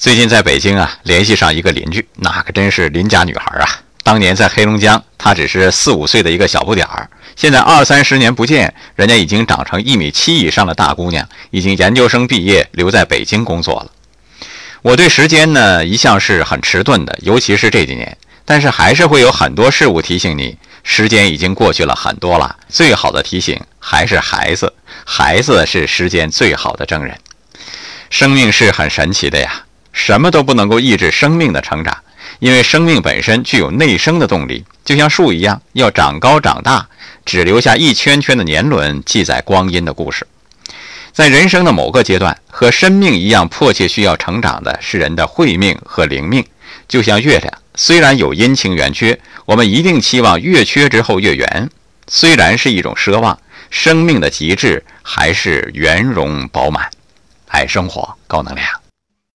最近在北京啊，联系上一个邻居，那可真是邻家女孩啊。当年在黑龙江，她只是四五岁的一个小不点儿，现在二三十年不见，人家已经长成一米七以上的大姑娘，已经研究生毕业，留在北京工作了。我对时间呢一向是很迟钝的，尤其是这几年，但是还是会有很多事物提醒你，时间已经过去了很多了。最好的提醒还是孩子，孩子是时间最好的证人。生命是很神奇的呀。什么都不能够抑制生命的成长，因为生命本身具有内生的动力，就像树一样，要长高长大，只留下一圈圈的年轮，记载光阴的故事。在人生的某个阶段，和生命一样迫切需要成长的是人的慧命和灵命。就像月亮，虽然有阴晴圆缺，我们一定期望月缺之后月圆。虽然是一种奢望，生命的极致还是圆融饱满。爱生活，高能量。